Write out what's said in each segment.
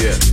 Yeah.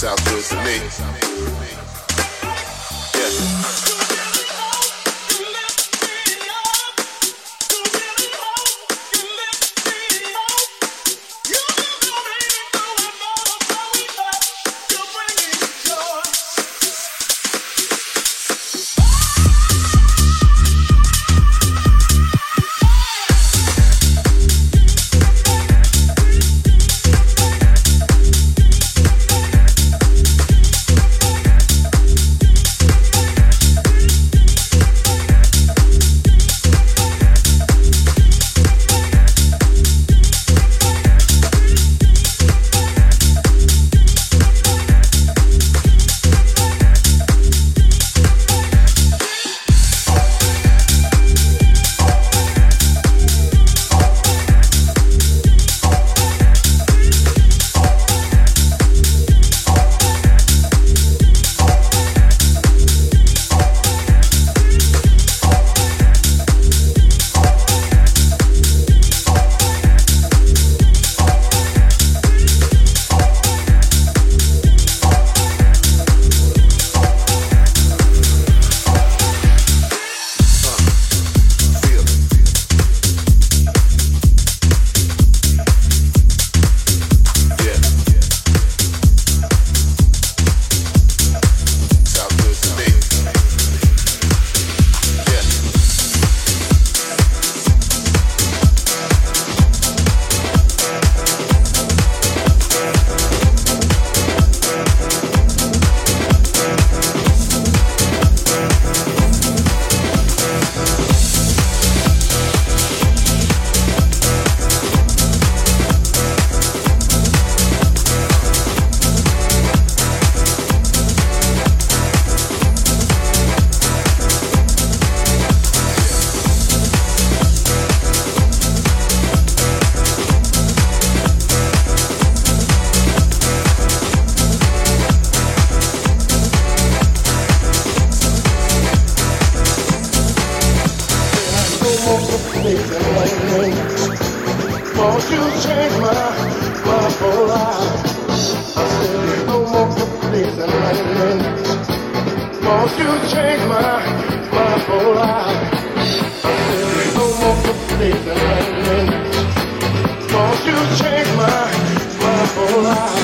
Southwest of me. things and lightnings. Won't you change my, my whole life? I said, no more things and lightnings. Won't you change my, my whole life? I said, no more things and lightnings. Won't you change my, my whole life?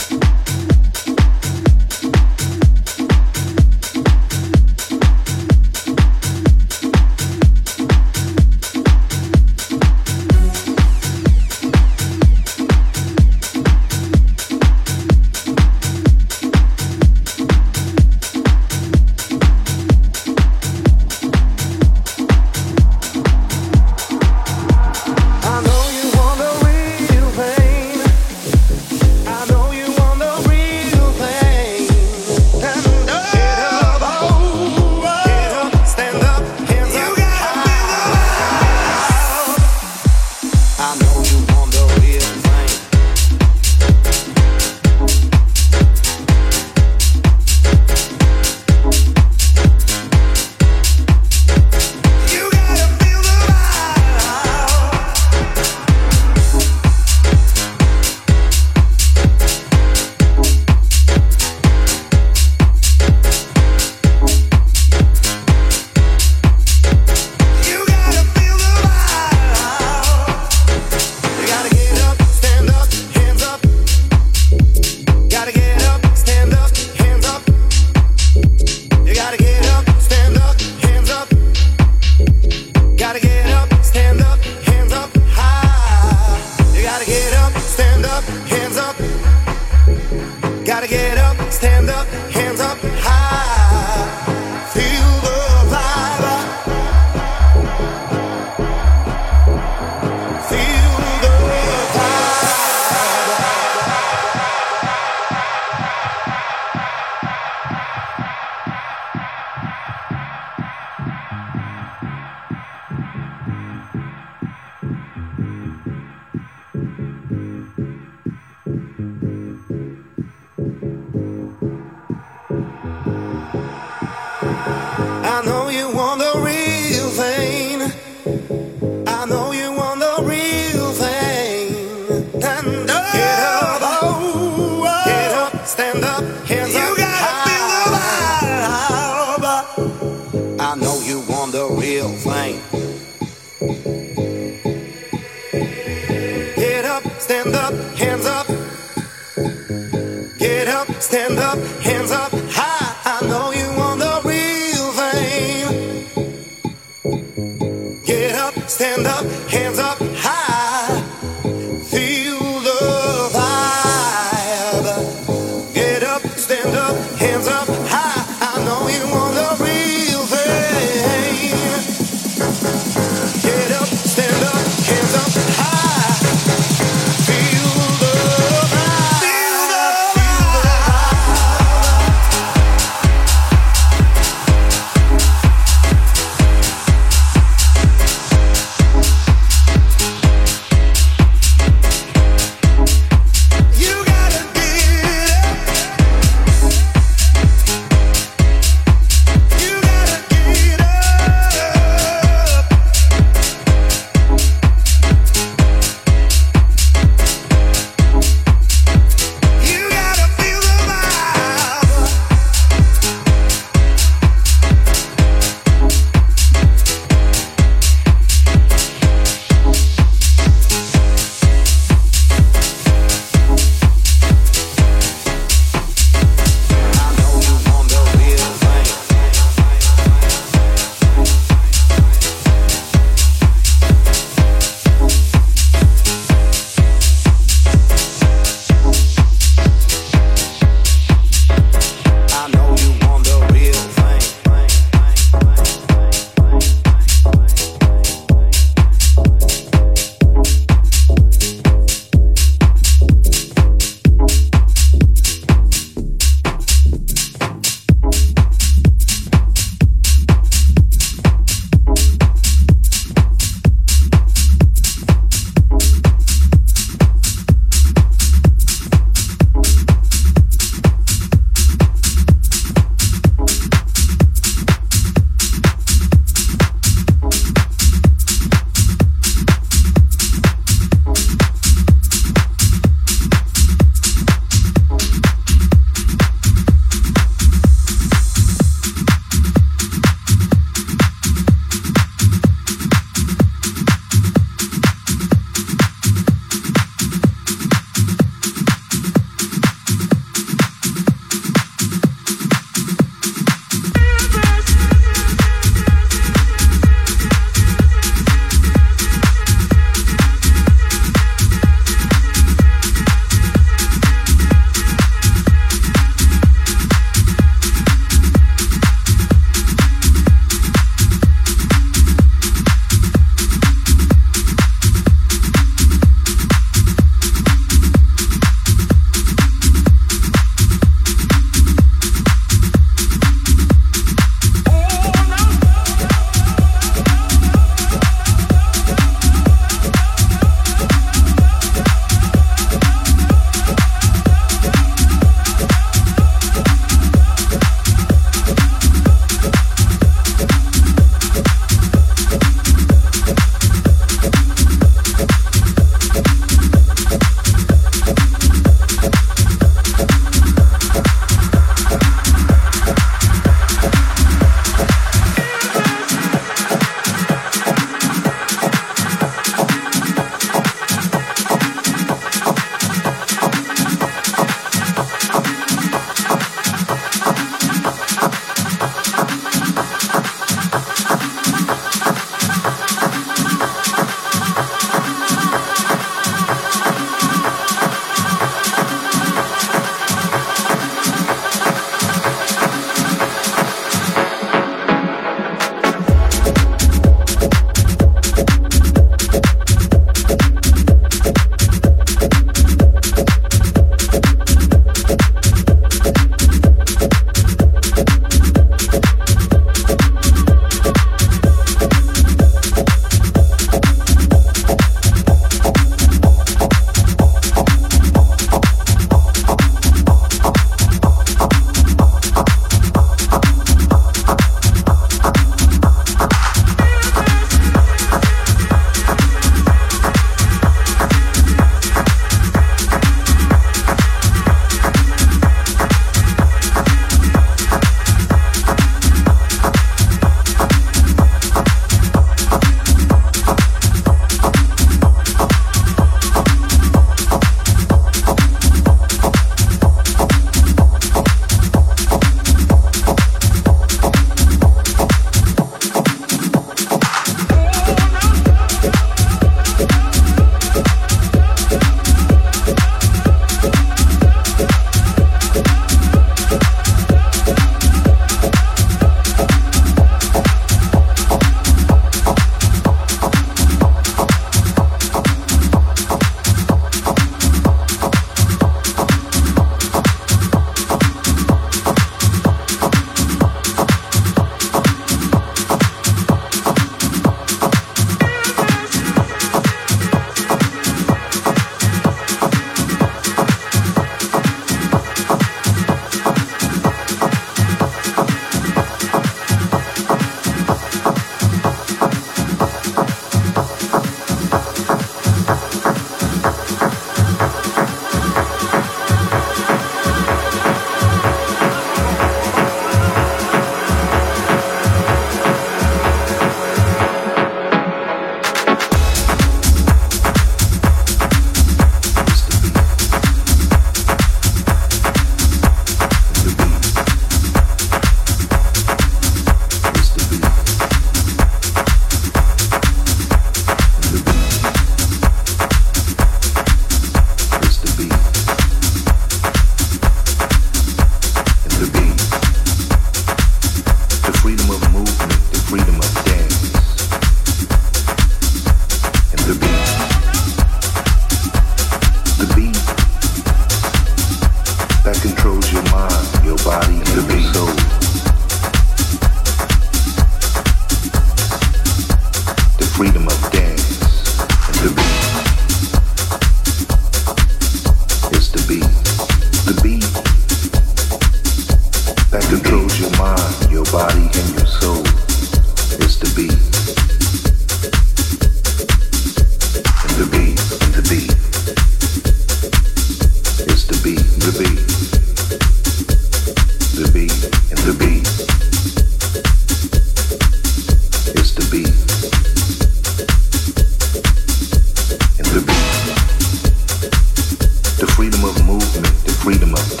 Sounds good to me.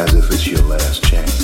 You if it's your last beat.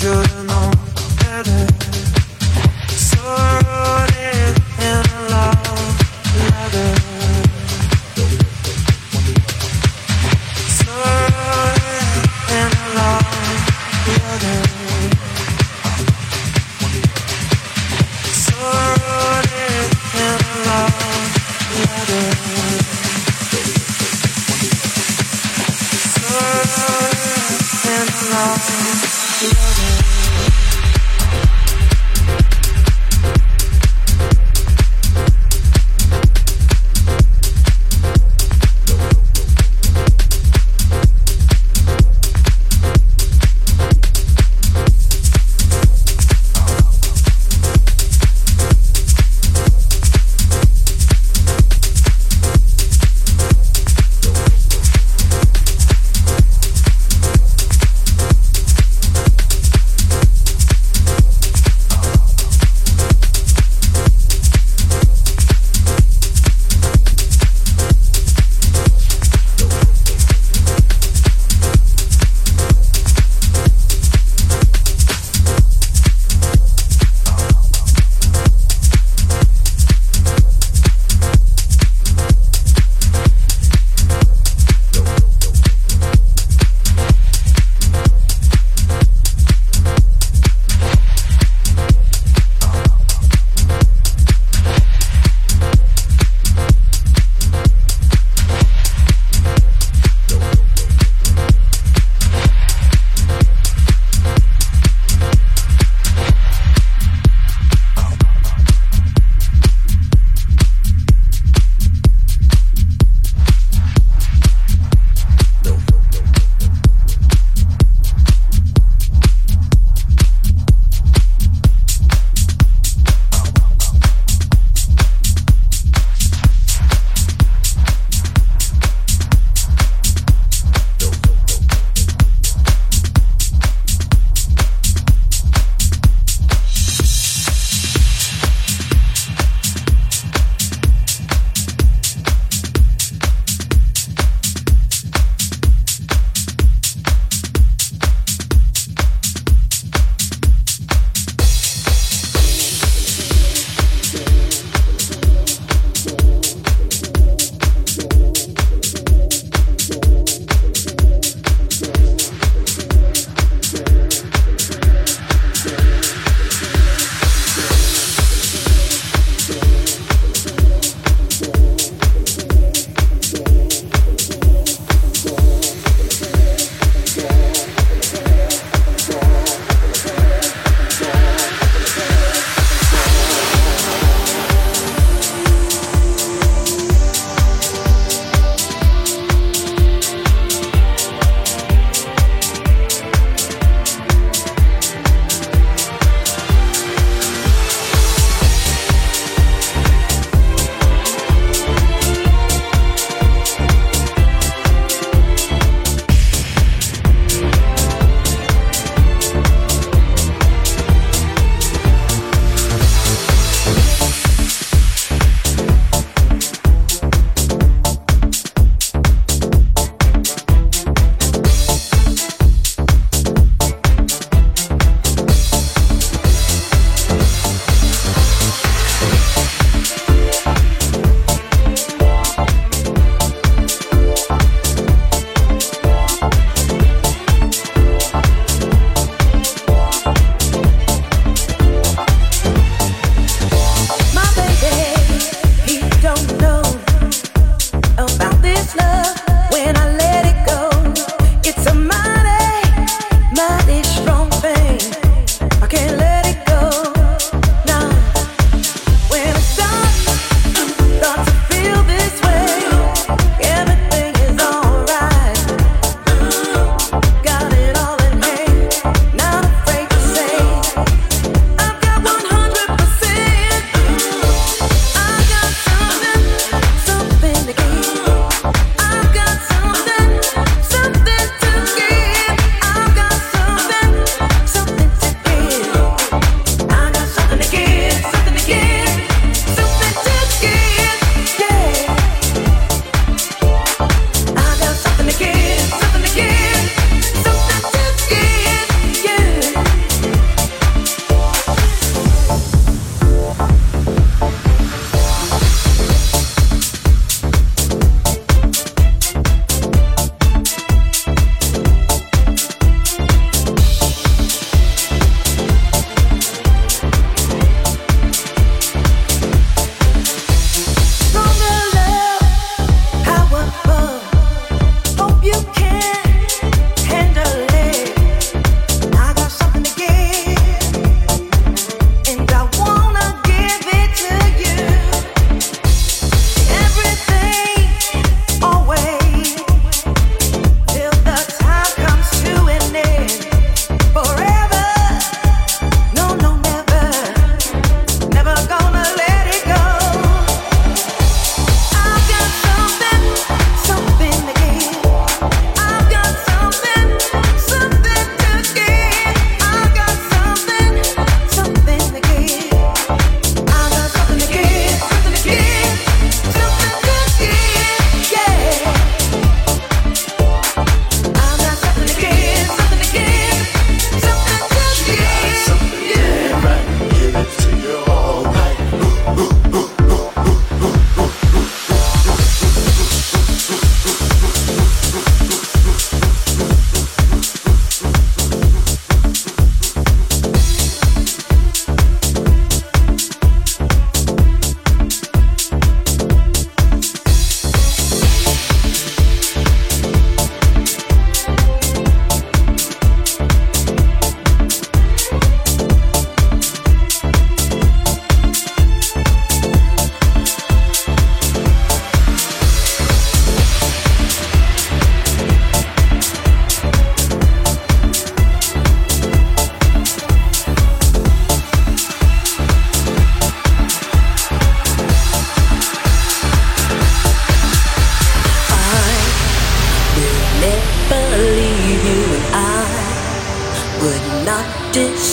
should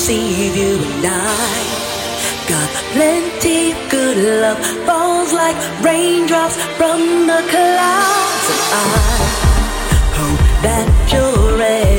deceive you and I got plenty good love falls like raindrops from the clouds. And I hope that you're ready